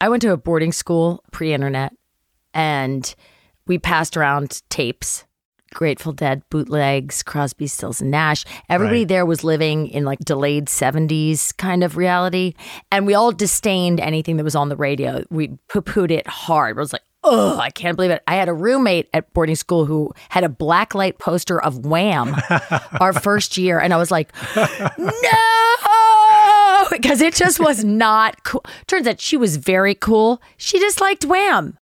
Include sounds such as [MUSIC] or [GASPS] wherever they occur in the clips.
I went to a boarding school pre internet and we passed around tapes. Grateful Dead, bootlegs, Crosby, Stills, and Nash. Everybody Right. there was living in like delayed 70s kind of reality. And we all disdained anything that was on the radio. We poo pooed it hard. I was like, oh, I can't believe it. I had a roommate at boarding school who had a blacklight poster of Wham [LAUGHS] our first year. And I was like, no, because it just was [LAUGHS] not cool. Turns out she was very cool. She just liked Wham.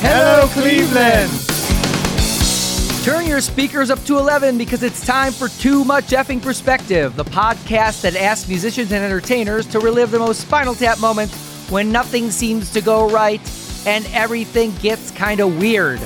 Hello, Cleveland! Turn your speakers up to 11 because it's time for Too Much Effing Perspective, the podcast that asks musicians and entertainers to relive the most spinal tap moments when nothing seems to go right and everything gets kind of weird.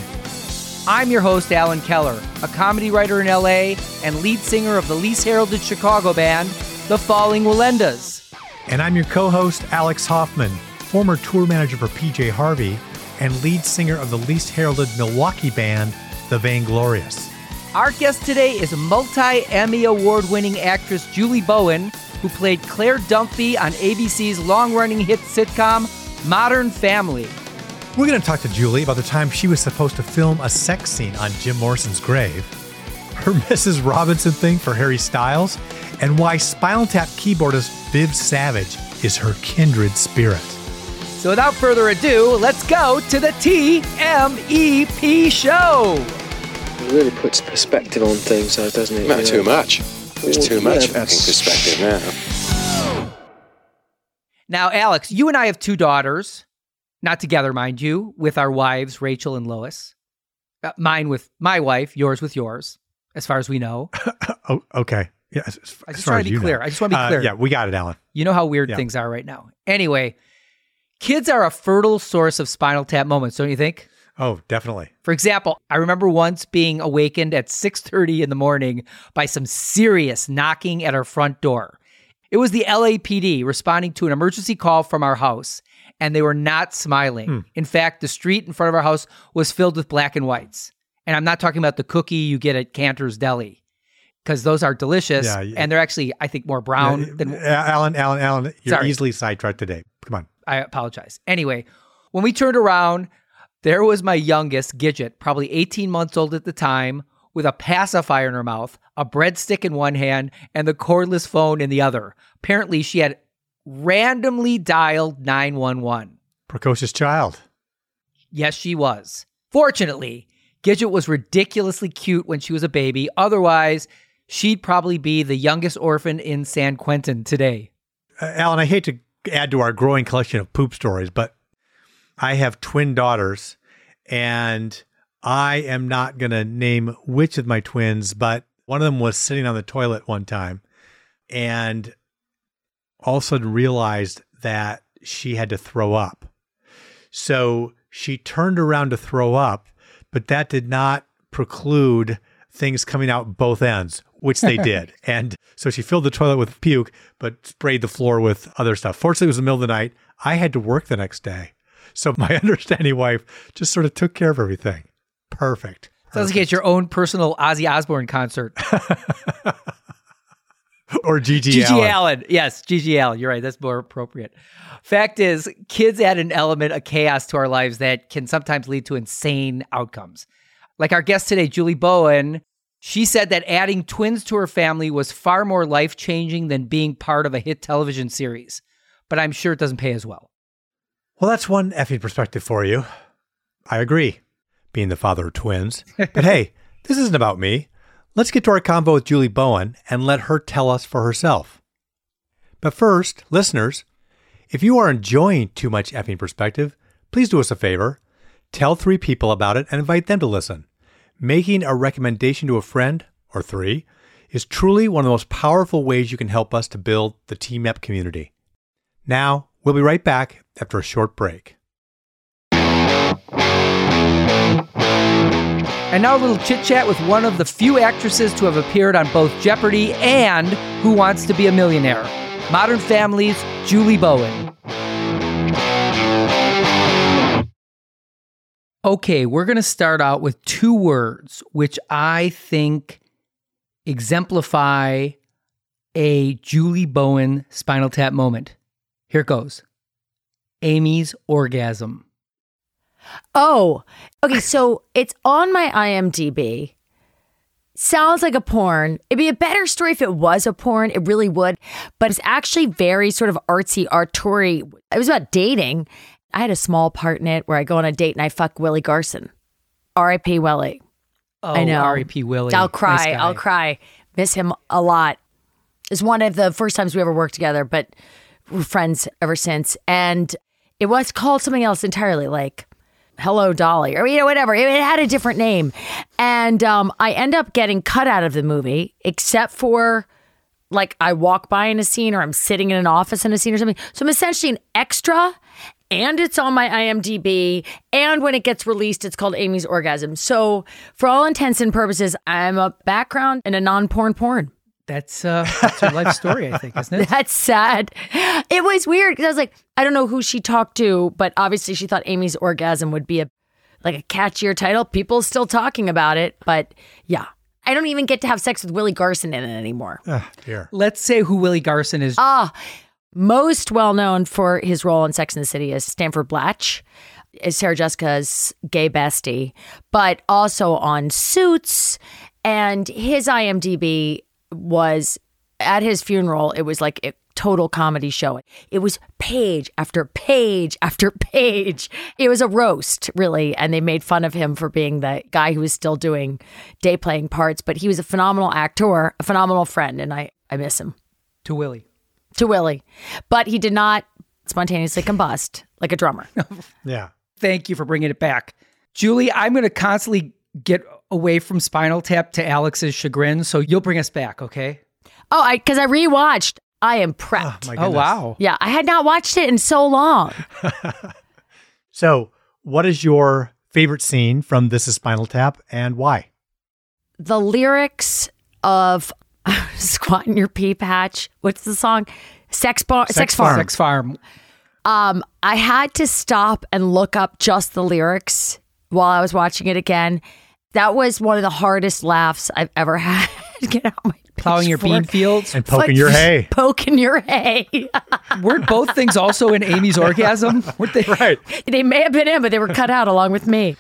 I'm your host, Alan Keller, a comedy writer in LA and lead singer of the least heralded Chicago band, The Falling Willendas. And I'm your co host, Alex Hoffman, former tour manager for PJ Harvey and lead singer of the least heralded Milwaukee band, The Vainglorious. Our guest today is multi Emmy Award winning actress Julie Bowen, who played Claire Dunphy on ABC's long running hit sitcom Modern Family. We're going to talk to Julie about the time she was supposed to film a sex scene on Jim Morrison's grave, her [LAUGHS] Mrs. Robinson thing for Harry Styles, and why Spinal Tap keyboardist Viv Savage is her kindred spirit. So without further ado, let's go to the TMEP show. It really puts perspective on things, though, doesn't it? Not You too much. There's Well, too much yeah, fucking perspective now. Now, Alex, you and I have two daughters, not together, mind you, with our wives, Rachel and Lois. Uh, mine with my wife, yours with yours, as far as we know. [LAUGHS] Oh, okay. Yeah, as, as I just as to be clear. know. I just want to be Uh, clear. yeah, we got it, Alan. You know how weird Yeah. things are right now. Anyway, kids are a fertile source of spinal tap moments, don't you think? Oh, definitely. For example, I remember once being awakened at 6:30 in the morning by some serious knocking at our front door. It was the LAPD responding to an emergency call from our house, and they were not smiling. In fact, the street in front of our house was filled with black and whites. And I'm not talking about the cookie you get at Canter's Deli, because those are delicious, Yeah, yeah. and they're actually, I think, more brown Uh, than Alan, Alan, Alan, you're Sorry. easily sidetracked today. Come on. I apologize. Anyway, when we turned around, there was my youngest, Gidget, probably 18 months old at the time, with a pacifier in her mouth, a breadstick in one hand, and the cordless phone in the other. Apparently, she had randomly dialed 911. Precocious child. Yes, she was. Fortunately, Gidget was ridiculously cute when she was a baby. Otherwise, she'd probably be the youngest orphan in San Quentin today. Uh, Alan, I hate to add to our growing collection of poop stories, but I have twin daughters, and I am not going to name which of my twins, but one of them was sitting on the toilet one time and all of a sudden realized that she had to throw up. So she turned around to throw up, but that did not preclude things coming out both ends, which they [LAUGHS] did. and so she filled the toilet with puke, but sprayed the floor with other stuff. Fortunately, it was the middle of the night. I had to work the next day. So [LAUGHS] my [LAUGHS] understanding wife just sort of took care of everything. Perfect. Sounds like it's your own personal Ozzy Osbourne concert. [LAUGHS] Or GG, GG Allin. Allin. Yes, GG Allin. You're right. That's more appropriate. Fact is, kids add an element of chaos to our lives that can sometimes lead to insane outcomes. Like our guest today, Julie Bowen, she said that adding twins to her family was far more life changing than being part of a hit television series. But I'm sure it doesn't pay as well. Well, that's one effing perspective for you. I agree, being the father of twins. [LAUGHS] But hey, this isn't about me. Let's get to our convo with Julie Bowen and let her tell us for herself. But first, listeners, if you are enjoying Too Much Effing Perspective, please do us a favor. Tell three people about it and invite them to listen. Making a recommendation to a friend, or three, is truly one of the most powerful ways you can help us to build the TMEP community. Now, we'll be right back after a short break. And now a little chit chat with one of the few actresses to have appeared on both Jeopardy and Who Wants to Be a Millionaire. Modern Family's Julie Bowen. Okay, we're going to start out with two words which I think exemplify a Julie Bowen Spinal Tap moment. Here it goes Amy's orgasm. Oh, okay. So it's on my IMDb. Sounds like a porn. It'd be a better story if it was a porn. It really would. But it's actually very sort of artsy, artory. It was about dating. I had a small part in it where I go on a date and I fuck Willie Garson. R.I.P. Willie. Oh, I know. R.E.P. Willie. I'll cry. guy. I'll cry. Miss him a lot. It's one of the first times we ever worked together, but we're friends ever since. And it was called something else entirely, like Hello Dolly, or you know, whatever. It, had a different name. And um, I end up getting cut out of the movie, except for like I walk by in a scene or I'm sitting in an office in a scene or something. So I'm essentially an extra and it's on my IMDb. And when it gets released, it's called Amy's Orgasm. So for all intents and purposes, I'm a background in a non-porn porn. That's, uh, that's her life story, I think, isn't it? [LAUGHS] That's sad. It was weird because I was like, I don't know who she talked to, but obviously she thought Amy's Orgasm would be a like a catchier title. People still talking about it, but yeah. I don't even get to have sex with Willie Garson in it anymore. Dear. Let's say who Willie Garson is. Ah, most well known for his role in Sex and the City is Stanford Blatch, is Sarah Jessica's gay bestie, but also on Suits. And his IMDb was at his funeral, it was like a total comedy show. It was page after page after [LAUGHS] page. It was a roast, really. And they made fun of him for being the guy who was still doing day playing parts, but he was a phenomenal actor, a phenomenal friend, and I, I miss him to Willie. to Willie, but he did not spontaneously combust like a drummer. [LAUGHS] Yeah. Thank you for bringing it back. Julie, I'm going to constantly get away from Spinal Tap to Alex's chagrin, so you'll bring us back, okay? Oh, I because I rewatched. I am Oh, prepped. my Oh, wow. yeah, I had not watched it in so long. [LAUGHS] So, what is your favorite scene from This is Spinal Tap and why? The lyrics of [LAUGHS] "Squat in Your Pea Patch." What's the song? Sex bar, sex, Sex farm. Farm. Sex Farm. Um, I had to stop and look up just the lyrics while I was watching it again. That was one of the hardest laughs I've ever [LAUGHS] had. Get out my Plowing your bean fields. And poking Like, your hay. Poking your hay. [LAUGHS] Weren't both things also in Amy's [LAUGHS] orgasm? Weren't they? Right. they may have been in, but they were cut out along with me.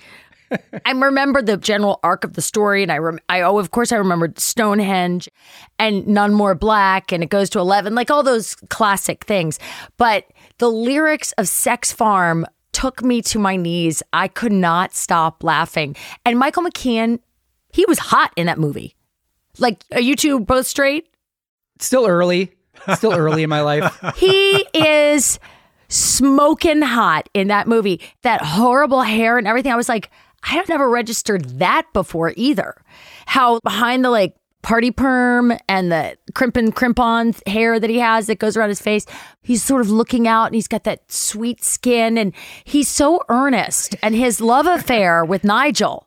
I remember the general arc of the story, and I, rem- I oh, of course, I remembered Stonehenge and None More Black, and it goes to eleven, like all those classic things. But the lyrics of Sex Farm took me to my knees. I could not stop laughing. And Michael McKean, he was hot in that movie. Like, are you two both straight? Still early. Still early in my life. [LAUGHS] He is smoking hot in that movie. That horrible hair and everything. I was like, I have never registered that before either. How behind the like party perm and the crimp and crimp on hair that he has that goes around his face, he's sort of looking out and he's got that sweet skin and he's so earnest. And his love affair with Nigel.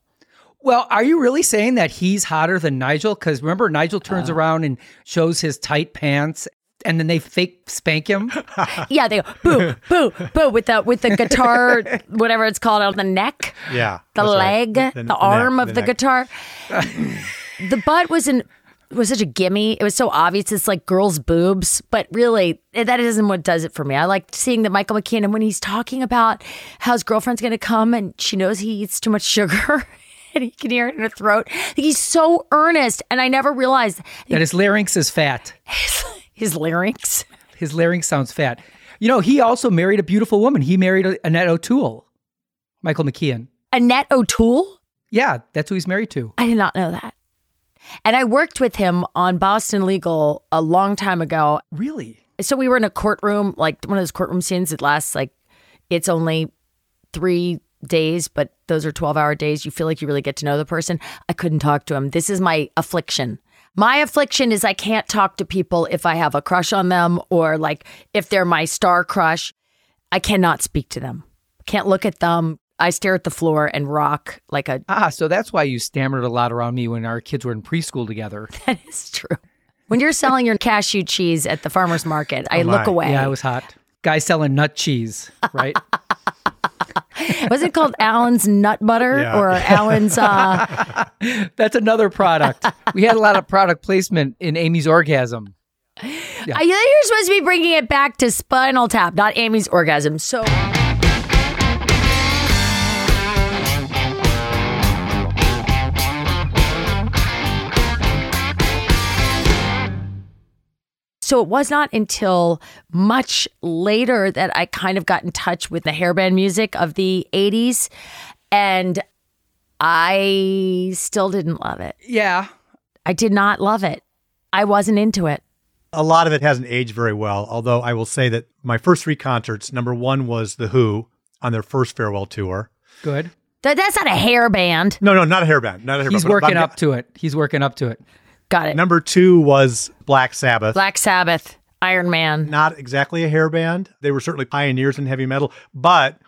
Well, are you really saying that he's hotter than Nigel? Because remember, Nigel turns uh. around and shows his tight pants, and then they fake spank him. [LAUGHS] Yeah, they go boo, boo, boo with the with the guitar, [LAUGHS] whatever it's called on the neck. Yeah. the that's right. leg, the, neck, arm of the, neck. guitar. [LAUGHS] the butt was an was such a gimme. It was so obvious. It's like girls' boobs, but really, that isn't what does it for me. I like seeing that Michael McKinnon when he's talking about how his girlfriend's going to come and she knows he eats too much sugar. [LAUGHS] And he can hear it in her throat. He's so earnest, and I never realized that his larynx is fat. his larynx. His larynx sounds fat. You know, he also married a beautiful woman. He married Annette O'Toole, Michael McKean. Annette O'Toole. Yeah, that's who he's married to. I did not know that. And I worked with him on Boston Legal a long time ago. Really? so we were in a courtroom, like one of those courtroom scenes that lasts like it's only three days, but those are 12 hour days. You feel like you really get to know the person. I couldn't talk to him. This is my affliction. My affliction is I can't talk to people if I have a crush on them or like if they're my star crush. I cannot speak to them. Can't look at them. I stare at the floor and rock like a. Ah, so that's why you stammered a lot around me when our kids were in preschool together. [LAUGHS] That is true. When you're selling your cashew cheese at the farmer's market, I Oh, look away. Yeah, I was hot. Guy selling nut cheese, right? [LAUGHS] Was it called Allen's Nut Butter Yeah. or Allen's? Uh, [LAUGHS] That's another product. we had a lot of product placement in Amy's orgasm. I think you're supposed to be bringing it back to Spinal Tap, not Amy's orgasm. So. So it was not until much later that I kind of got in touch with the hairband music of the 80s. And I still didn't love it. Yeah. I did not love it. I wasn't into it. A lot of it hasn't aged very well, although I will say that my first three concerts, number one was The Who on their first farewell tour. Good. That, that's not a hair band. No, no, not a hairband. Not a hairband. He's but- working but- up to it. He's working up to it. Got it. Number two was Black Sabbath. Black Sabbath, Iron Man. Not exactly a hair band. They were certainly pioneers in heavy metal, but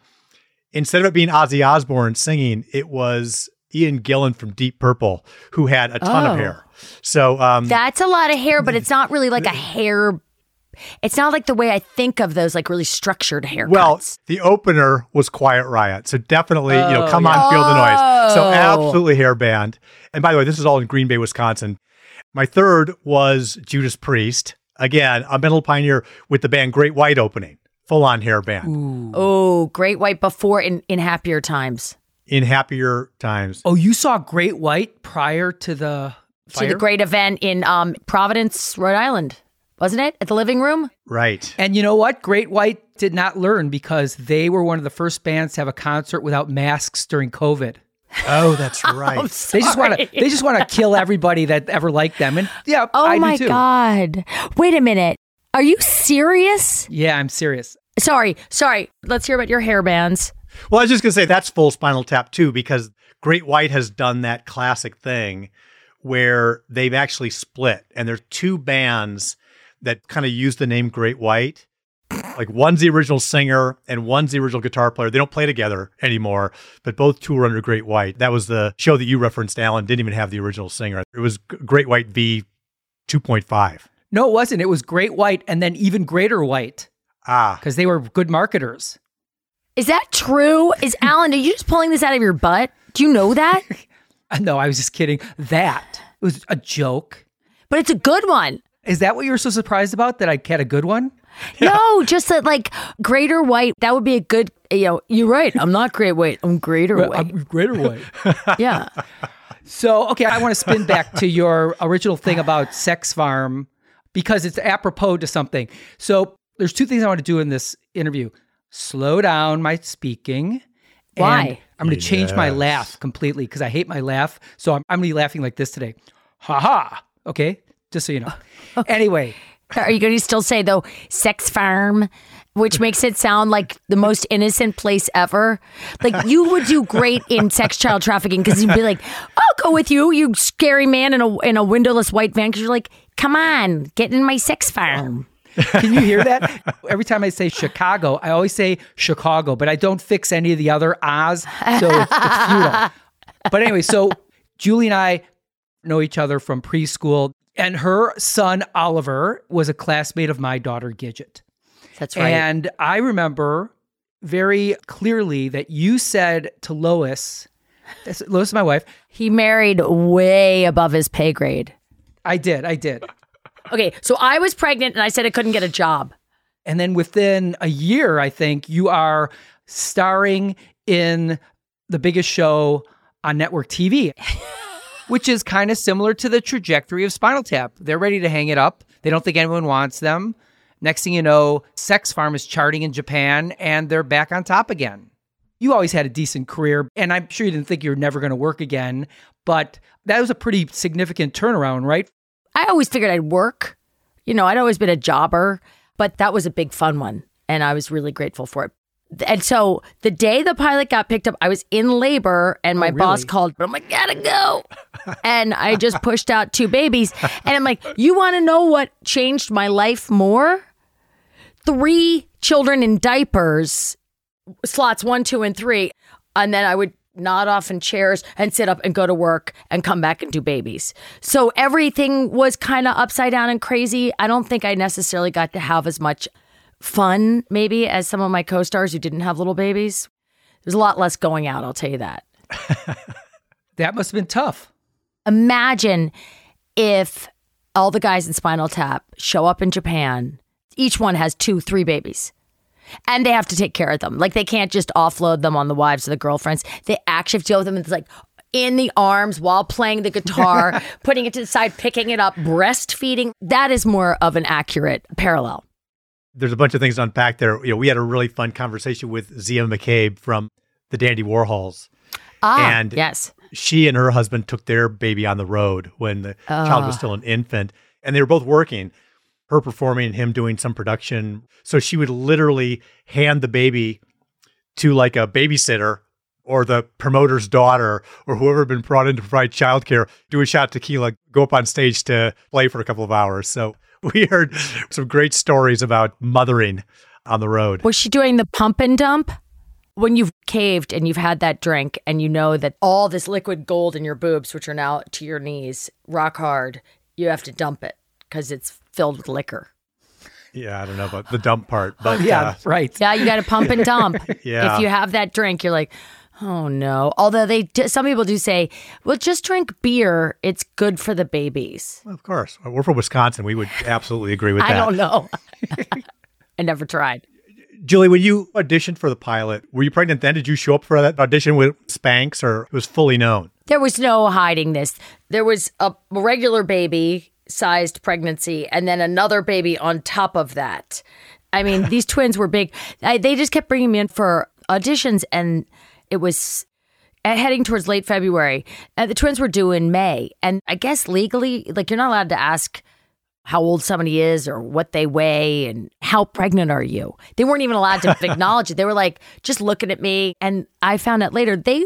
instead of it being Ozzy Osbourne singing, it was Ian Gillan from Deep Purple who had a ton Oh. of hair. So um, That's a lot of hair, but it's not really like a hair. It's not like the way I think of those like really structured haircuts. Well, the opener was Quiet Riot. So definitely, you know, Oh, come on, feel the noise. So Oh. absolutely hair band. And by the way, this is all in Green Bay, Wisconsin. My third was Judas Priest. Again, a metal pioneer with the band Great White opening, full on hair band oh, Great White before in in happier times. in happier times. Oh, you saw Great White prior to the To the great event in um, Providence, Rhode Island, wasn't it? At the living room. Right. And you know what? Great White did not learn because they were one of the first bands to have a concert without masks during COVID. Oh, that's [LAUGHS] right. They just want to they just want to kill everybody that ever liked them. And yeah, Oh I my do too. God! Wait a minute. Are you serious? Yeah, I'm serious. Sorry, sorry. Let's hear about your hair bands. Well, I was just going to say that's full Spinal Tap too, because Great White has done that classic thing where they've actually split, and there's two bands that kind of use the name Great White. Like one's the original singer and one's the original guitar player. They don't play together anymore, but both tour under Great White. That was the show that you referenced, Alan. Didn't even have the original singer. It was Great White V 2.5. No, it wasn't. It was Great White and then even Greater White Ah, because they were good marketers. Is that true? Is Alan? Are you just pulling this out of your butt? Do you know that? [LAUGHS] No, I was just kidding. That it was a joke. but it's a good one. Is that what you were so surprised about? That I had a good one? [LAUGHS] No, just that like greater white. That would be a good. You know, you're right. I'm not great white. I'm greater white. I'm Greater White. [LAUGHS] yeah. So, okay, I want to spin back to your original thing about Sex Farm because it's apropos to something. So, there's two things I want to do in this interview slow down my speaking. Why? And I'm going to change my laugh completely because I hate my laugh. So, I'm, I'm going to be laughing like this today. Ha ha. Okay, just so you know. [LAUGHS] Anyway, Are you going to still say though sex farm, which makes it sound like the most innocent place ever? Like you would do great in sex child trafficking because you'd be like, "I'll go with you, you scary man in a in a windowless white van." Because you're like, "Come on, get in my sex farm." Can you hear that? Every time I say Chicago, I always say Chicago, but I don't fix any of the other Oz, so it's, it's futile. But anyway, so Julie and I know each other from preschool, and her son Oliver was a classmate of my daughter Gidget. That's right. And I remember very clearly that you said to Lois, Lois is my wife. he married way above his pay grade. I did, I did. Okay, so I was pregnant and I said I couldn't get a job. And then within a year, I think you are starring in the biggest show on network TV, [LAUGHS] which is kind of similar to the trajectory of Spinal Tap. They're ready to hang it up. They don't think anyone wants them. Next thing you know, Sex Farm is charting in Japan and they're back on top again. You always had a decent career, and I'm sure you didn't think you were never going to work again, but that was a pretty significant turnaround, right? I always figured I'd work. You know, I'd always been a jobber, but that was a big fun one. And I was really grateful for it. And so the day the pilot got picked up, I was in labor and oh, my boss really? called, but I'm like, gotta go. and I just pushed out two babies. And I'm like, you wanna know what changed my life more? Three children in diapers, slots one, two, and three. And then I would nod off in chairs and sit up and go to work and come back and do babies. So everything was kind of upside down and crazy. I don't think I necessarily got to have as much fun maybe as some of my co-stars who didn't have little babies. There's a lot less going out, I'll tell you that. [LAUGHS] That must have been tough. Imagine if all the guys in Spinal Tap show up in Japan, each one has two, three babies. And they have to take care of them. Like they can't just offload them on the wives or the girlfriends. They actually have to deal with them. It's like in the arms while playing the guitar, [LAUGHS] putting it to the side, picking it up, breastfeeding. That is more of an accurate parallel. There's a bunch of things to unpack there. You know, we had a really fun conversation with Zia McCabe from the Dandy Warhols. Ah, And- yes. She and her husband took their baby on the road when the child was still an infant, and they were both working. Her performing and him doing some production. So she would literally hand the baby to like a babysitter or the promoter's daughter or whoever had been brought in to provide childcare, do a shot of tequila, go up on stage to play for a couple of hours. So [LAUGHS] we heard some great stories about mothering on the road. Was she doing the pump and dump? When you've caved and you've had that drink and you know that all this liquid gold in your boobs, which are now to your knees, rock hard, you have to dump it because it's filled with liquor. Yeah, I don't know about the dump part, but [LAUGHS] Yeah, uh, right. Yeah, you got to pump and dump. [LAUGHS] Yeah. If you have that drink, you're like, oh no. Although they, do, some people do say, well, just drink beer. It's good for the babies. of course, we're from Wisconsin. We would absolutely agree with [LAUGHS] that. I don't know. [LAUGHS] I never tried. Julie, when you auditioned for the pilot, were you pregnant then? Did you show up for that audition with Spanx or it was fully known? There was no hiding this. There was a regular baby sized pregnancy and then another baby on top of that. I mean, [LAUGHS] these twins were big. I, they just kept bringing me in for auditions, and it was uh, heading towards late February. Uh, the twins were due in May. And I guess legally, like, you're not allowed to ask how old somebody is or what they weigh and how pregnant are you. They weren't even allowed to [LAUGHS] acknowledge it. They were like just looking at me. And I found out later they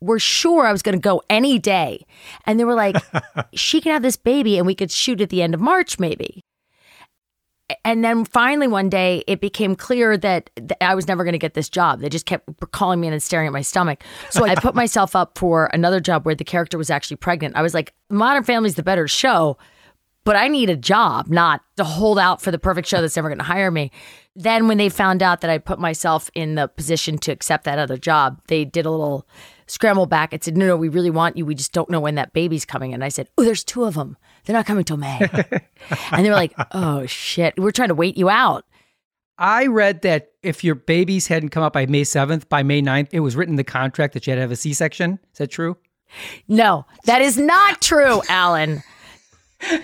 were sure I was going to go any day. And they were like, [LAUGHS] she can have this baby and we could shoot at the end of March, maybe. And then finally one day it became clear that th- I was never going to get this job. They just kept calling me in and staring at my stomach. So I put myself up for another job where the character was actually pregnant. I was like, Modern Family's the better show, but I need a job, not to hold out for the perfect show that's never going to hire me. Then when they found out that I put myself in the position to accept that other job, they did a little scramble back and said, "No, no, we really want you. We just don't know when that baby's coming." And I said, "Oh, there's two of them. They're not coming till May." and they were like, [LAUGHS] "Oh shit, we're trying to wait you out." I read that if your babies hadn't come out by May 7th, by May 9th, it was written in the contract that you had to have a C section. Is that true? No, that is not true, Alan.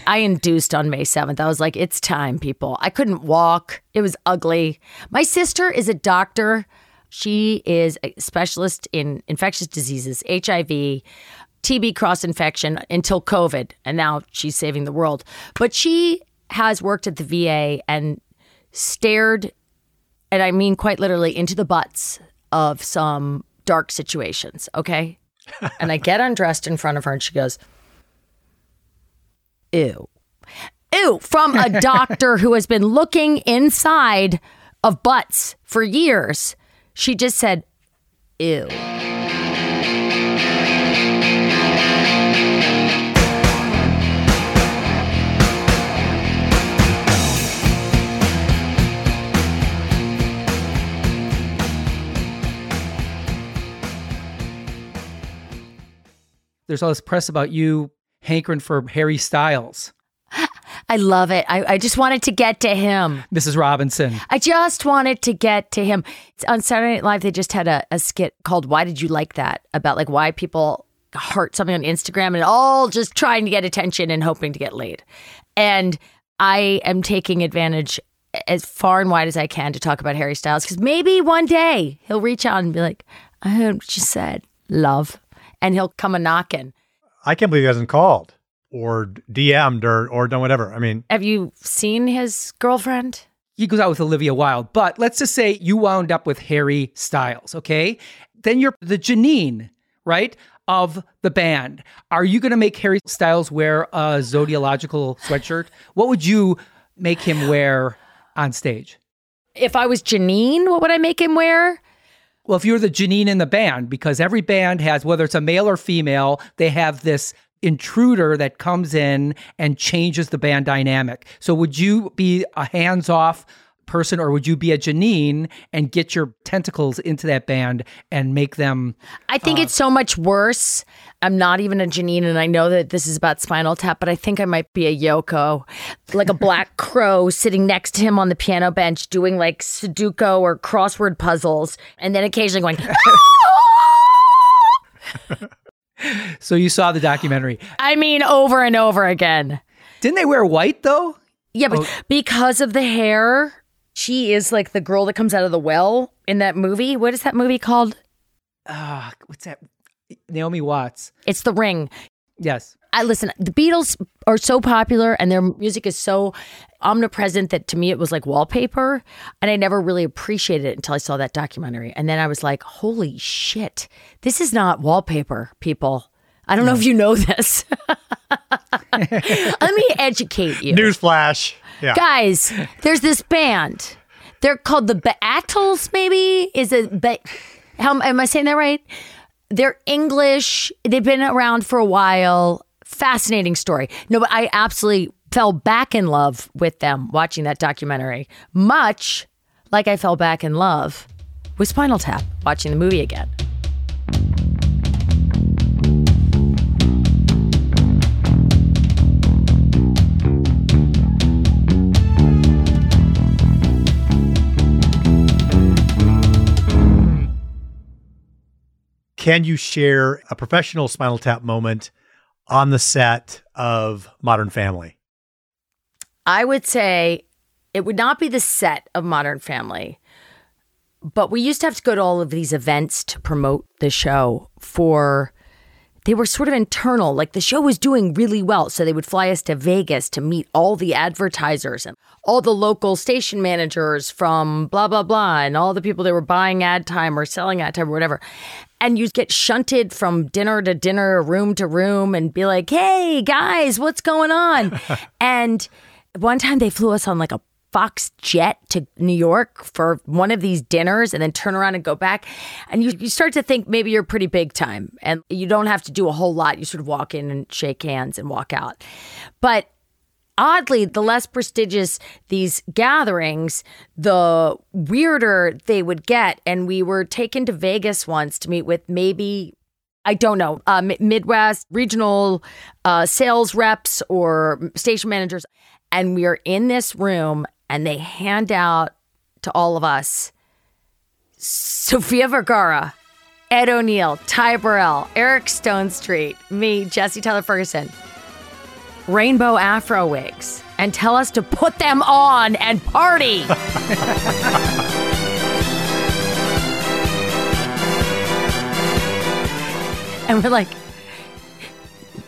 I induced on May 7th. I was like, it's time, people. I couldn't walk. It was ugly. My sister is a doctor. She is a specialist in infectious diseases, HIV, TB cross infection until COVID. And now she's saving the world. But she has worked at the VA and stared, and I mean quite literally, into the butts of some dark situations. Okay. [LAUGHS] and I get undressed in front of her and she goes, Ew. Ew, from a [LAUGHS] doctor who has been looking inside of butts for years. She just said, Ew. There's all this press about you hankering for Harry Styles, [GASPS] I love it. I, I just wanted to get to him. Mrs. Robinson. I just wanted to get to him. It's On Saturday Night Live, they just had a, a skit called Why Did You Like That? about like why people heart something on Instagram and all just trying to get attention and hoping to get laid. And I am taking advantage as far and wide as I can to talk about Harry Styles because maybe one day he'll reach out and be like, I heard what you said, love. And he'll come a knocking. I can't believe he hasn't called or DM'd or or done whatever. I mean, Have you seen his girlfriend? He goes out with Olivia Wilde, but let's just say you wound up with Harry Styles, okay? Then you're the Janine, right? Of the band. Are you going to make Harry Styles wear a zodiological sweatshirt? What would you make him wear on stage? If I was Janine, what would I make him wear? Well, if you're the Janine in the band, because every band has, whether it's a male or female, they have this intruder that comes in and changes the band dynamic. So would you be a hands off person, or would you be a Janine and get your tentacles into that band and make them? I think uh, it's so much worse. I'm not even a Janine, and I know that this is about Spinal Tap, but I think I might be a Yoko, like a black [LAUGHS] crow sitting next to him on the piano bench doing like Sudoku or crossword puzzles, and then occasionally going. [LAUGHS] So you saw the documentary. I mean, over and over again. Didn't they wear white though? Yeah, but oh. because of the hair, she is like the girl that comes out of the well in that movie. What is that movie called? Ah, what's that? Naomi Watts. It's The Ring. Yes. I listen, the Beatles are so popular and their music is so omnipresent that to me it was like wallpaper. And I never really appreciated it until I saw that documentary. And then I was like, holy shit, this is not wallpaper, people. I don't know if you know [LAUGHS] this. [LAUGHS] Let me educate you. Newsflash. Yeah. Guys, there's this band. They're called the Beatles, maybe? Is it Be- how am I saying that right? They're English. They've been around for a while. Fascinating story. No, but I absolutely fell back in love with them watching that documentary. Much like I fell back in love with Spinal Tap watching the movie again. Can you share a professional Spinal Tap moment on the set of Modern Family? I would say it would not be the set of Modern Family, but we used to have to go to all of these events to promote the show for they were sort of internal like the show was doing really well so they would fly us to Vegas to meet all the advertisers and all the local station managers from blah blah blah and all the people that were buying ad time or selling ad time or whatever and you'd get shunted from dinner to dinner room to room and be like hey guys what's going on [LAUGHS] and one time they flew us on like a Fox jet to New York for one of these dinners and then turn around and go back. And you, you start to think maybe you're pretty big time and you don't have to do a whole lot. You sort of walk in and shake hands and walk out. But oddly, the less prestigious these gatherings, the weirder they would get. And we were taken to Vegas once to meet with maybe I don't know, uh, Midwest regional uh, sales reps or station managers. And we are in this room and they hand out to all of us Sofia Vergara, Ed O'Neill, Ty Burrell, Eric Stonestreet, me, Jesse Tyler Ferguson, rainbow afro wigs, and tell us to put them on and party. [LAUGHS] and we're like,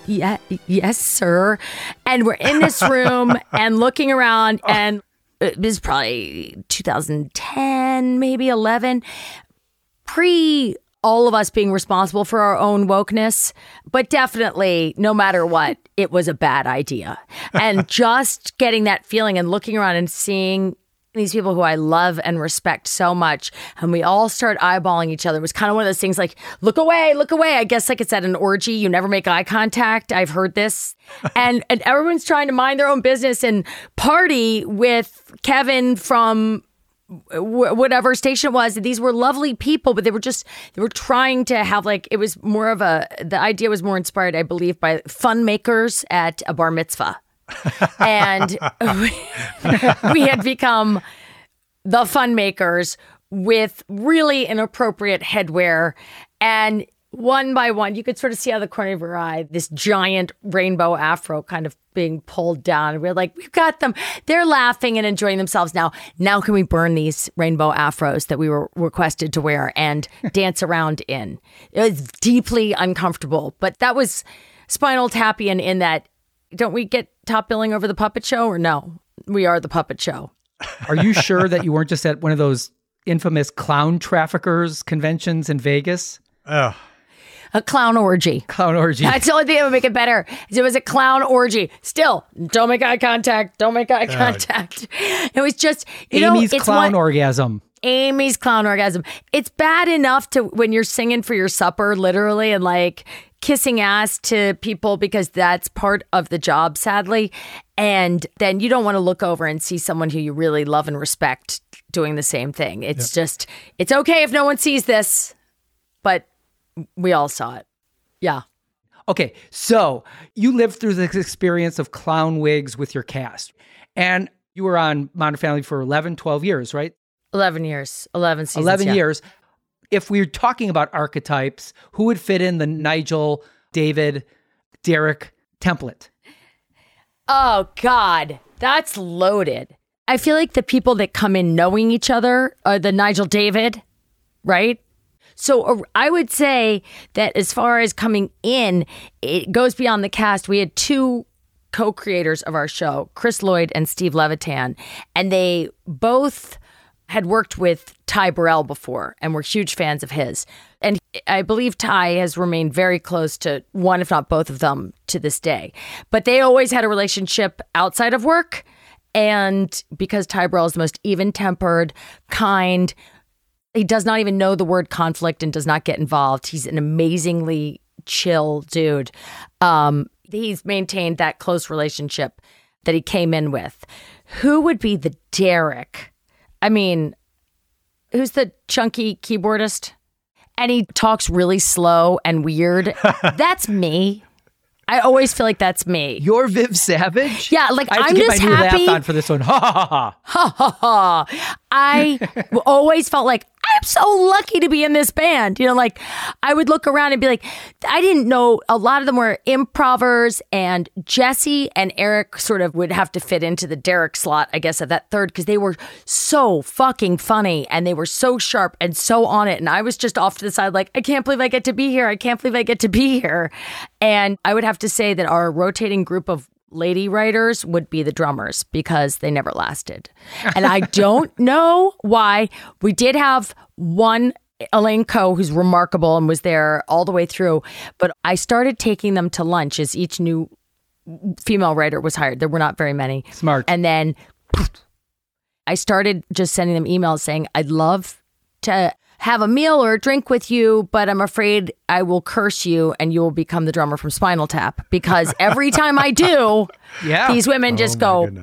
yeah, yes, sir. And we're in this room [LAUGHS] and looking around, and it was probably 2010, maybe 11, pre all of us being responsible for our own wokeness, but definitely, no matter what, it was a bad idea. And [LAUGHS] just getting that feeling and looking around and seeing these people who I love and respect so much, and we all start eyeballing each other. It was kind of one of those things like, look away, look away. I guess like it's at an orgy, you never make eye contact. I've heard this. [LAUGHS] and and everyone's trying to mind their own business and party with Kevin from whatever station it was. These were lovely people, but they were just they were trying to have like it was more of a the idea was more inspired, I believe, by fun makers at a bar mitzvah [LAUGHS] and we, [LAUGHS] we had become the fun makers with really inappropriate headwear and one by one you could sort of see out of the corner of your eye this giant rainbow afro kind of being pulled down and we're like we've got them they're laughing and enjoying themselves now now can we burn these rainbow afros that we were requested to wear and [LAUGHS] dance around in it was deeply uncomfortable but that was spinal tapian in that don't we get top billing over the puppet show or no? We are the puppet show. Are you sure that you [LAUGHS] weren't just at one of those infamous clown traffickers conventions in Vegas? Oh, A clown orgy. Clown orgy. That's the only thing that would make it better. It was a clown orgy. Still, don't make eye contact. Don't make eye contact. [LAUGHS] It was just you know, Amy's it's clown one- orgasm. Amy's clown orgasm. It's bad enough to when you're singing for your supper, literally, and like kissing ass to people because that's part of the job, sadly. And then you don't want to look over and see someone who you really love and respect doing the same thing. It's just, it's okay if no one sees this, but we all saw it. Yeah. Okay, so you lived through this experience of clown wigs with your cast, and you were on Modern Family for 11, 12 years, right? 11 years, 11 seasons. 11 yeah. years. If we're talking about archetypes, who would fit in the Nigel, David, Derek template? Oh, God. That's loaded. I feel like the people that come in knowing each other are the Nigel David, right? So I would say that as far as coming in, it goes beyond the cast. We had two co creators of our show, Chris Lloyd and Steve Levitan, and they both had worked with Ty Burrell before and were huge fans of his. And I believe Ty has remained very close to one, if not both of them, to this day. But they always had a relationship outside of work. And because Ty Burrell is the most even tempered, kind, he does not even know the word conflict and does not get involved. He's an amazingly chill dude. Um, he's maintained that close relationship that he came in with. Who would be the Derek? I mean, who's the chunky keyboardist? And he talks really slow and weird. [LAUGHS] That's me. I always feel like that's me. You're Viv Savage? Yeah, like, I have I'm to get just my new happy- for this one. Ha ha ha. ha ha ha. I always felt like I'm so lucky to be in this band. You know, like I would look around and be like, I didn't know a lot of them were improvers, and Jesse and Eric sort of would have to fit into the Derek slot, I guess, at that third because they were so fucking funny and they were so sharp and so on it. And I was just off to the side, like, I can't believe I get to be here. I can't believe I get to be here. And I would have to say that our rotating group of lady writers would be the drummers because they never lasted. [LAUGHS] And I don't know why. We did have one Elaine Ko who's remarkable and was there all the way through, but I started taking them to lunch as each new female writer was hired. There were not very many. Smart. And then I started just sending them emails saying, I'd love to have a meal or a drink with you, but I'm afraid I will curse you and you will become the drummer from Spinal Tap because every [LAUGHS] time I do, Yeah. these women just Oh, go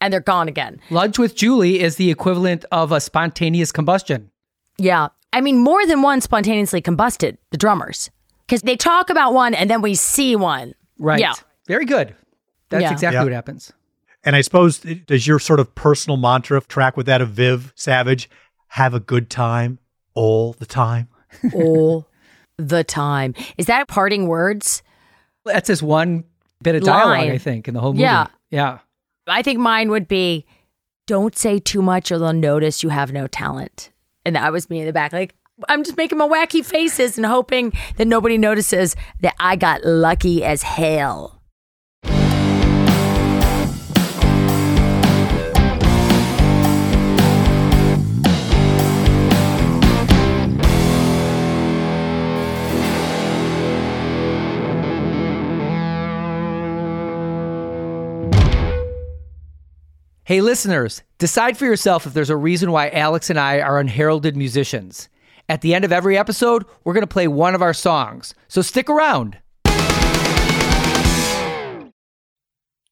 and they're gone again. Lunch with Julie is the equivalent of a spontaneous combustion. Yeah. I mean, more than one spontaneously combusted, the drummers, because they talk about one and then we see one. Right. Yeah. Very good. That's Yeah. exactly Yeah. what happens. And I suppose does your sort of personal mantra of track with that of Viv Savage? Have a good time all the time. [LAUGHS] all the time. Is that parting words? That's just one bit of dialogue, Line. I think, in the whole movie. Yeah. Yeah. I think mine would be don't say too much or they'll notice you have no talent. And that was me in the back. Like, I'm just making my wacky faces and hoping that nobody notices that I got lucky as hell. Hey, listeners, decide for yourself if there's a reason why Alex and I are unheralded musicians. At the end of every episode, we're going to play one of our songs. So stick around.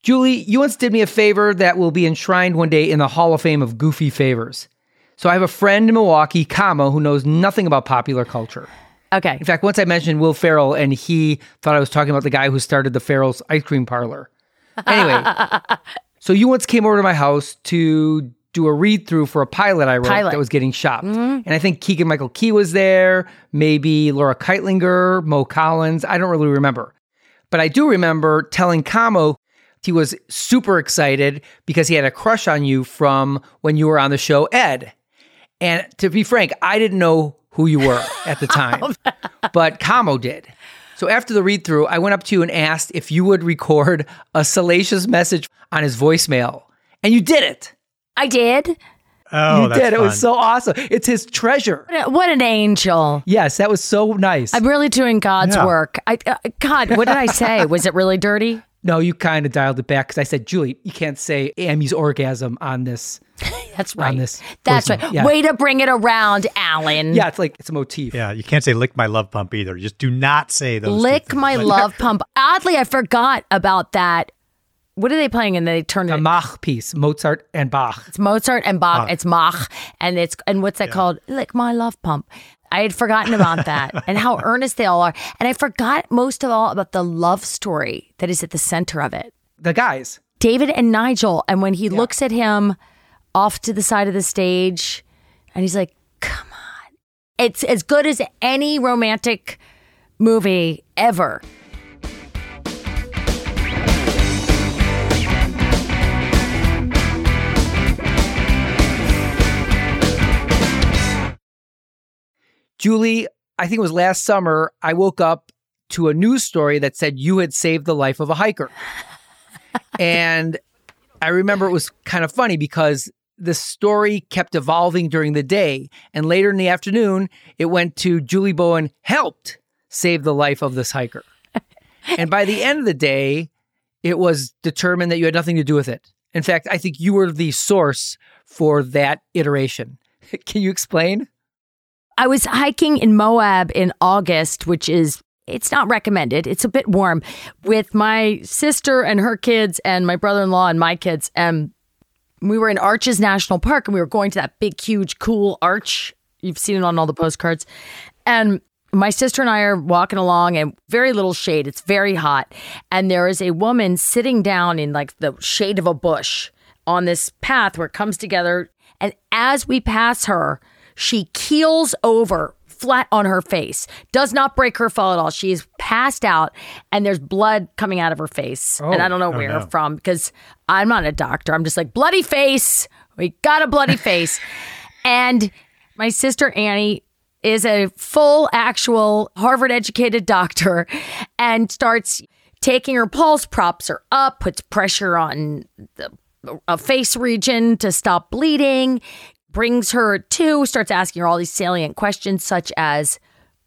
Julie, you once did me a favor that will be enshrined one day in the Hall of Fame of Goofy Favors. So I have a friend in Milwaukee, Kamo, who knows nothing about popular culture. Okay. In fact, once I mentioned Will Ferrell, and he thought I was talking about the guy who started the Farrell's ice cream parlor. Anyway, [LAUGHS] so you once came over to my house to do a read through for a pilot I wrote Pilot. that was getting shopped. And I think Keegan Michael Key was there, maybe Laura Kightlinger, Mo Collins. I don't really remember. But I do remember telling Kamo he was super excited because he had a crush on you from when you were on the show Ed. And to be frank, I didn't know who you were at the [LAUGHS] time, but Kamo did. So after the read through, I went up to you and asked if you would record a salacious message on his voicemail. And you did it. I did. Oh, you that's did. It was so awesome. It's his treasure. What a- What an angel. Yes, that was so nice. I'm really doing God's Yeah. work. I uh, God, what did I say? Was it really dirty? [LAUGHS] no, you kind of dialed it back because I said, Julie, you can't say Amy's orgasm on this [LAUGHS] That's right. on this. That's voicemail. right. Yeah. Way to bring it around, Alan. Yeah, it's like it's a motif. Yeah, you can't say lick my love pump either. Just do not say those. Lick my But- love pump. Oddly, I forgot about that. What are they playing? And they turned A it. Mach piece, Mozart and Bach. It's Mozart and Bach. Bach. It's Mach, and it's and what's that called? Lick my love pump. I had forgotten about that [LAUGHS] and how earnest they all are, and I forgot most of all about the love story that is at the center of it. The guys. David and Nigel, and when he looks at him off to the side of the stage, and he's like, "Come on," it's as good as any romantic movie ever. Julie, I think it was last summer, I woke up to a news story that said you had saved the life of a hiker. [LAUGHS] and I remember it was kind of funny because the story kept evolving during the day. And later in the afternoon, it went to Julie Bowen helped save the life of this hiker. [LAUGHS] and by the end of the day, it was determined that you had nothing to do with it. In fact, I think you were the source for that iteration. [LAUGHS] Can you explain? I was hiking in Moab in August, which is it's not recommended. It's a bit warm with my sister and her kids and my brother-in-law and my kids and we were in Arches National Park and we were going to that big huge cool arch. You've seen it on all the postcards. And my sister and I are walking along and very little shade. It's very hot. And there is a woman sitting down in like the shade of a bush on this path where it comes together. And as we pass her, she keels over flat on her face, does not break her fall at all. She is passed out and there's blood coming out of her face. and I oh. don't know oh, where no. from because I'm not a doctor. I'm just like, bloody face. We got a bloody face. and my sister Annie is a full, actual Harvard educated doctor and starts taking her pulse, props her up, puts pressure on the a face region to stop bleeding, brings her to, starts asking her all these salient questions, such as,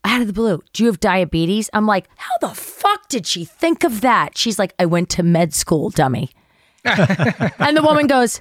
out of the blue, do you have diabetes? I'm like, how the fuck did she think of that? She's like, I went to med school, dummy. [LAUGHS] and the woman goes,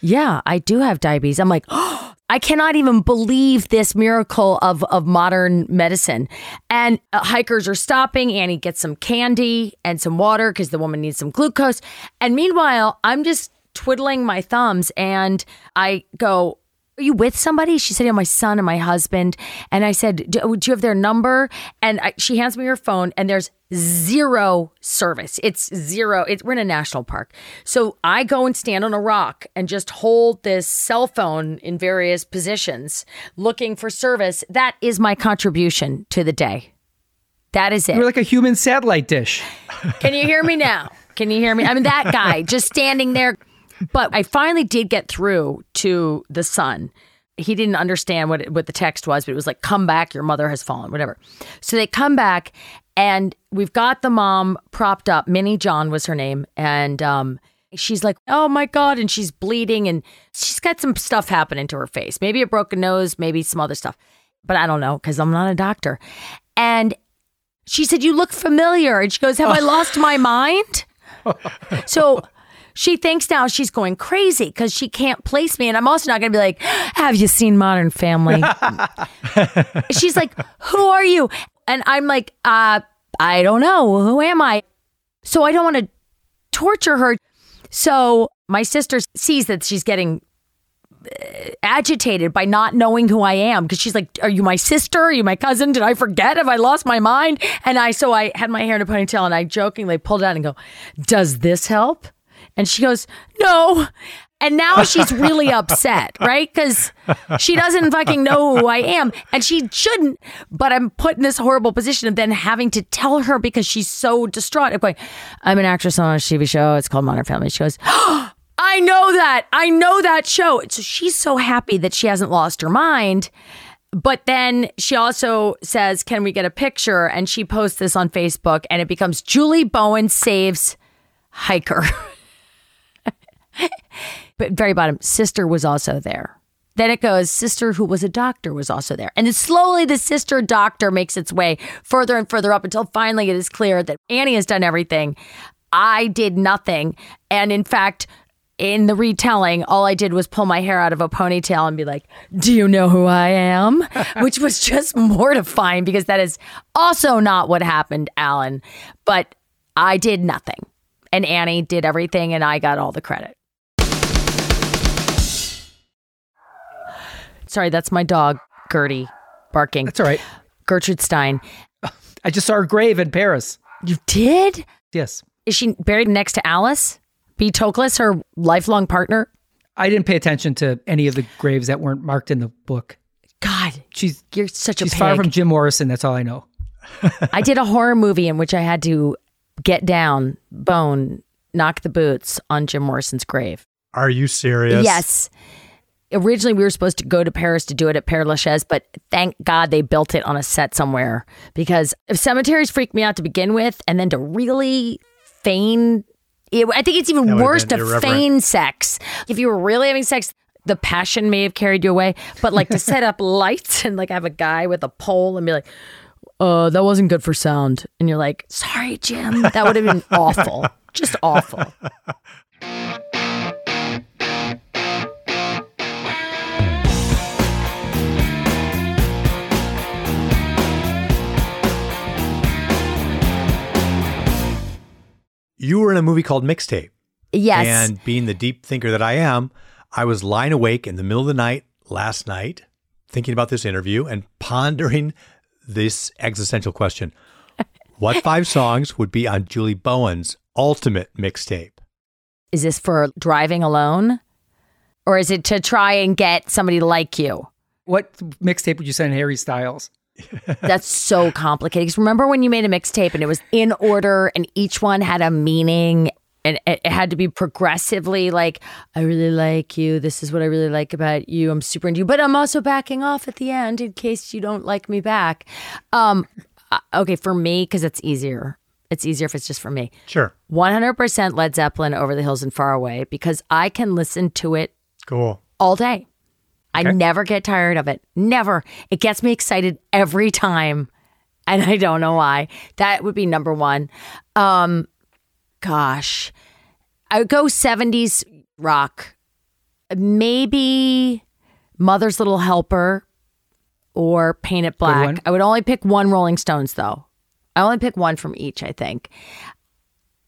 Yeah, I do have diabetes. I'm like, oh, I cannot even believe this miracle of, of modern medicine. And uh, hikers are stopping. Annie gets some candy and some water because the woman needs some glucose. And meanwhile, I'm just twiddling my thumbs and I go, are you with somebody? She said, yeah, my son and my husband. And I said, do, do you have their number? And I, she hands me her phone and there's zero service. It's zero. It's, we're in a national park. So I go and stand on a rock and just hold this cell phone in various positions looking for service. That is my contribution to the day. That is it. You're like a human satellite dish. Can you hear me now? Can you hear me? I mean, that guy just standing there. But I finally did get through to the son. He didn't understand what it, what the text was, but it was like, "Come back, your mother has fallen," whatever. So they come back, and we've got the mom propped up. Minnie John was her name, and um, she's like, "Oh my god!" and she's bleeding, and she's got some stuff happening to her face. Maybe a broken nose, maybe some other stuff, but I don't know because I'm not a doctor. And she said, You look familiar. And she goes, Have I lost my mind? [LAUGHS] so she thinks now she's going crazy because she can't place me. And I'm also not going to be like, Have you seen Modern Family? [LAUGHS] she's like, Who are you? And I'm like, uh, I don't know. Who am I? So I don't want to torture her. So my sister sees that she's getting agitated by not knowing who I am because she's like, "Are you my sister? Are you my cousin? Did I forget? Have I lost my mind?" And I so I had my hair in a ponytail and I jokingly pulled it out and go, "Does this help?" And she goes, "No." And now she's really [LAUGHS] upset, right? Because she doesn't fucking know who I am, and she shouldn't. But I'm put in this horrible position of then having to tell her because she's so distraught. I'm going, "I'm an actress on a TV show. It's called Modern Family." She goes. [GASPS] I know that. I know that show. So she's so happy that she hasn't lost her mind. But then she also says, Can we get a picture? And she posts this on Facebook and it becomes Julie Bowen saves hiker. [LAUGHS] [LAUGHS] but very bottom, sister was also there. Then it goes, sister who was a doctor was also there. And then slowly the sister doctor makes its way further and further up until finally it is clear that Annie has done everything. I did nothing. And in fact, in the retelling, all I did was pull my hair out of a ponytail and be like, Do you know who I am? [LAUGHS] Which was just mortifying because that is also not what happened, Alan. But I did nothing. And Annie did everything, and I got all the credit. Sorry, that's my dog, Gertie, barking. That's all right. Gertrude Stein. I just saw her grave in Paris. You did? Yes. Is she buried next to Alice? B. Toklas, her lifelong partner? I didn't pay attention to any of the graves that weren't marked in the book. God, She's you're such a she's pig. far from Jim Morrison. That's all I know. [LAUGHS] I did a horror movie in which I had to get down, bone, knock the boots on Jim Morrison's grave. Are you serious? Yes. Originally, we were supposed to go to Paris to do it at Père Lachaise, but thank God they built it on a set somewhere. Because if cemeteries freak me out to begin with, and then to really feign, it, I think it's even worse to feign sex. If you were really having sex, the passion may have carried you away, but like to [LAUGHS] set up lights and like have a guy with a pole and be like, uh, that wasn't good for sound. And you're like, sorry, Jim. That would have been awful. Just awful. [LAUGHS] You were in a movie called Mixtape. Yes. And being the deep thinker that I am, I was lying awake in the middle of the night last night, thinking about this interview and pondering this existential question. [LAUGHS] What five songs would be on Julie Bowen's ultimate mixtape? is this for driving alone? Or is it to try and get somebody to like you? What mixtape would you send Harry Styles? That's so complicated. 'Cause remember when you made a mixtape and it was in order and each one had a meaning and it it had to be progressively like, I really like you. This is what I really like about you. I'm super into you, but I'm also backing off at the end in case you don't like me back. Um, uh, okay, for me, because it's easier. It's easier if it's just for me. Sure. 100% Led Zeppelin, Over the Hills and Far Away, because I can listen to it Cool. all day. I never get tired of it. Never. It gets me excited every time. And I don't know why. That would be number one. Um, gosh. I would go 70s rock. Maybe Mother's Little Helper or Paint It. Black. I would only pick one Rolling Stones though. I only pick one from each, I think.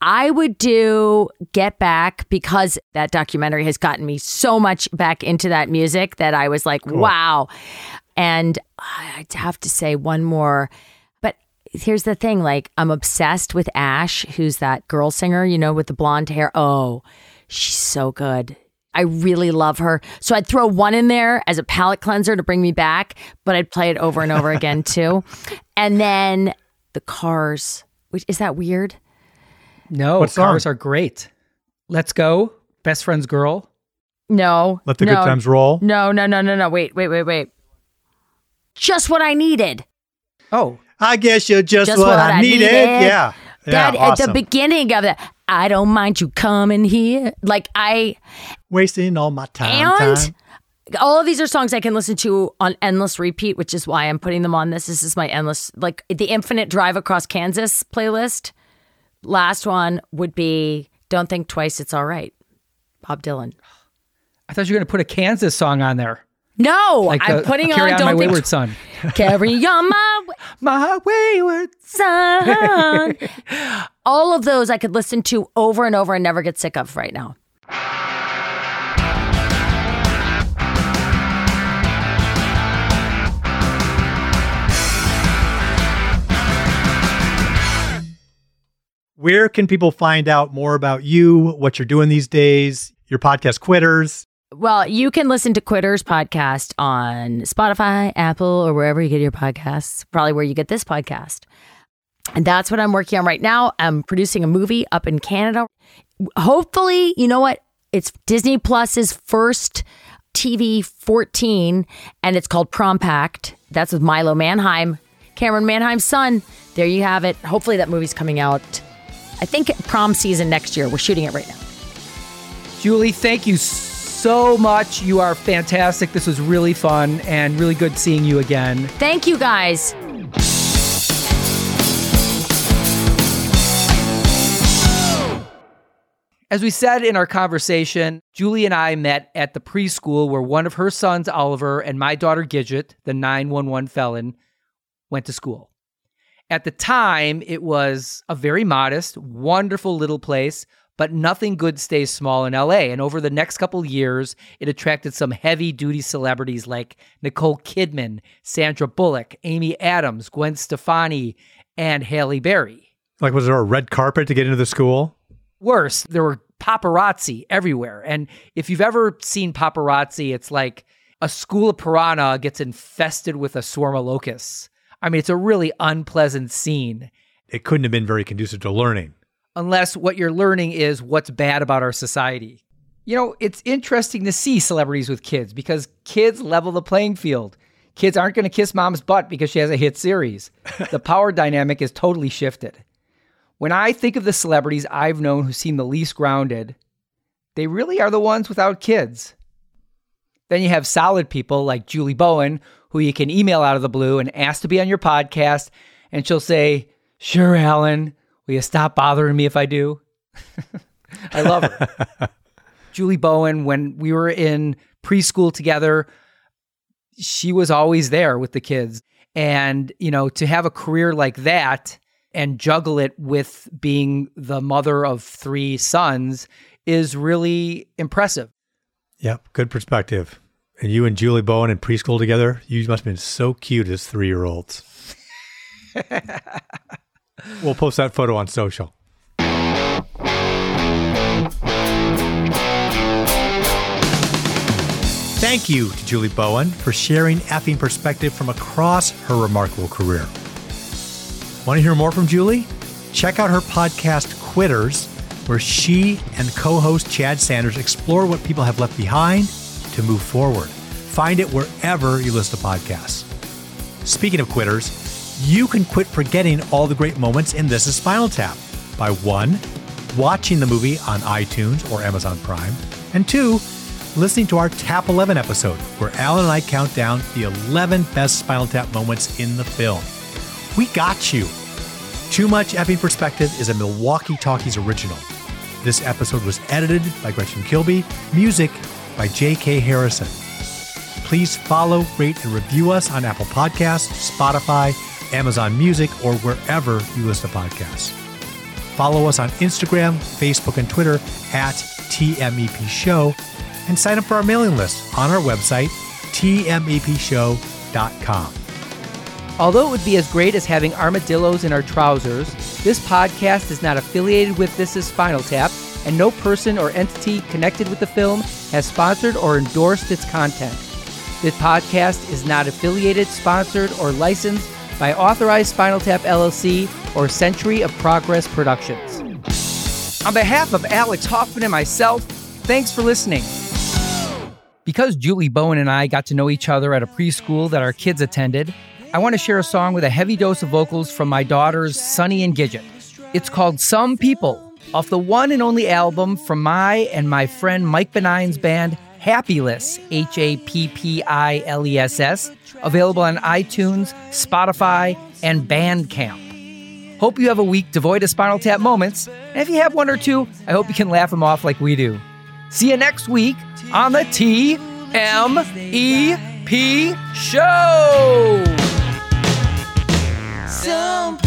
I would do Get Back because that documentary has gotten me so much back into that music that I was like, wow. And I'd have to say one more. But here's the thing like, I'm obsessed with Ashe, who's that girl singer, you know, with the blonde hair. Oh, she's so good. I really love her. So I'd throw one in there as a palate cleanser to bring me back, but I'd play it over and over again too. [LAUGHS] And then the cars, which is that weird? No, What song? cars are great. Let's go. Best friend's girl. No. Let the no, good times roll. No, no, no, no, no. Wait, wait, wait, wait. Just what I needed. Oh, I guess you're just, Just what, what I I needed. needed. Yeah. Yeah, that at the beginning of that, I don't mind you coming here. Like I Wasting all my time. and time. all of these are songs I can listen to on endless repeat, which is why I'm putting them on this. This is my endless like the Infinite Drive Across Kansas playlist. Last one would be Don't Think Twice, It's All Right. Bob Dylan. I thought you were going to put a Kansas song on there. No, Like I'm the putting Carry on on, My Don't Wayward Think Son. Carry [LAUGHS] on my. My wayward. son. [LAUGHS] All of those I could listen to over and over and never get sick of right now. Where can people find out more about you, what you're doing these days, your podcast Quitters? Well, you can listen to Quitters podcast on Spotify, Apple, or wherever you get your podcasts. Probably where you get this podcast. And that's what I'm working on right now. I'm producing a movie up in Canada. Hopefully, you know what? It's Disney Plus's first TV 14, and it's called Prom Pact. That's with Milo Manheim, Camryn Manheim's son. There you have it. Hopefully, that movie's coming out. I think prom season next year. We're shooting it right now. Julie, thank you so much. You are fantastic. This was really fun and really good seeing you again. Thank you guys. As we said in our conversation, Julie and I met at the preschool where one of her sons, Oliver, and my daughter, Gidget, the 911 felon, went to school. At the time, it was a very modest, wonderful little place, but nothing good stays small in LA. And over the next couple years, it attracted some heavy duty celebrities like Nicole Kidman, Sandra Bullock, Amy Adams, Gwen Stefani, and Halle Berry. Like, was there a red carpet to get into the school? Worse, there were paparazzi everywhere. And if you've ever seen paparazzi, it's like a school of piranha gets infested with a swarm of locusts. I mean, it's a really unpleasant scene. It couldn't have been very conducive to learning. Unless what you're learning is what's bad about our society. You know, it's interesting to see celebrities with kids because kids level the playing field. Kids aren't going to kiss mom's butt because she has a hit series. [LAUGHS] the power dynamic is totally shifted. When I think of the celebrities I've known who seem the least grounded, they really are the ones without kids. Then you have solid people like Julie Bowen, who you can email out of the blue and ask to be on your podcast, and she'll say, Sure, Alan, will you stop bothering me if I do? [LAUGHS] I love her. [LAUGHS] Julie Bowen, when we were in preschool together, she was always there with the kids. And, you know, to have a career like that and juggle it with being the mother of three sons is really impressive. Yep, good perspective. And you and Julie Bowen in preschool together, you must have been so cute as three year olds. [LAUGHS] we'll post that photo on social. Thank you to Julie Bowen for sharing effing perspective from across her remarkable career. Want to hear more from Julie? Check out her podcast, Quitters, where she and co host Chad Sanders explore what people have left behind to move forward. Find it wherever you listen to podcasts. Speaking of quitters, you can quit forgetting all the great moments in This is Spinal Tap by one, watching the movie on iTunes or Amazon Prime, and two, listening to our Tap 11 episode, where Alan and I count down the 11 best Spinal Tap moments in the film. We got you. Too Much Effing Perspective is a Milwaukee Talkies original. This episode was edited by Gretchen Kilby, music by J.K. Harrison. Please follow, rate, and review us on Apple Podcasts, Spotify, Amazon Music, or wherever you listen to podcasts. Follow us on Instagram, Facebook, and Twitter at TMEP Show, and sign up for our mailing list on our website, tmepshow.com. Although it would be as great as having armadillos in our trousers, this podcast is not affiliated with This Is Spinal Tap, and no person or entity connected with the film has sponsored or endorsed its content. This podcast is not affiliated, sponsored, or licensed by Authorized Spinal Tap LLC or Century of Progress Productions. On behalf of Alex Hoffman and myself, thanks for listening. Because Julie Bowen and I got to know each other at a preschool that our kids attended, I want to share a song with a heavy dose of vocals from my daughters, Sunny and Gidget. It's called Some People, off the one and only album from my and my friend Mike Benign's band, Happiless, H A P P I L E S S, available on iTunes, Spotify, and Bandcamp. Hope you have a week devoid of Spinal Tap moments, and if you have one or two, I hope you can laugh them off like we do. See you next week on the TMEP Show! Some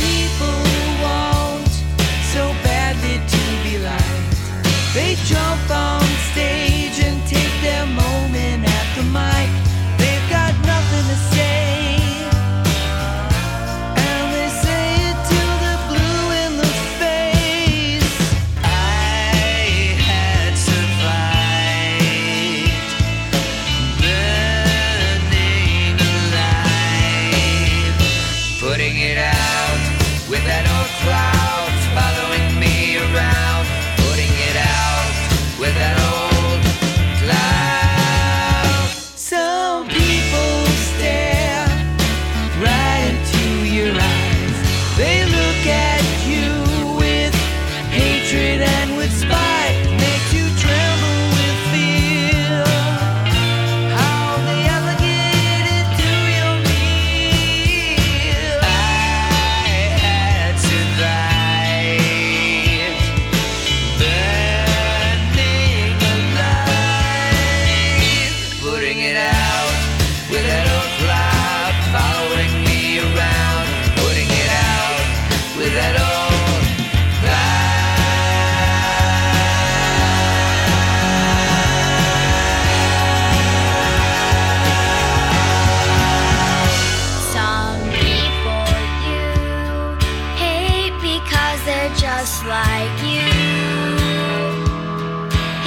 just like you.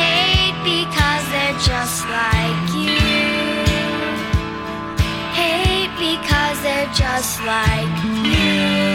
Hate because they're just like you. Hate because they're just like you.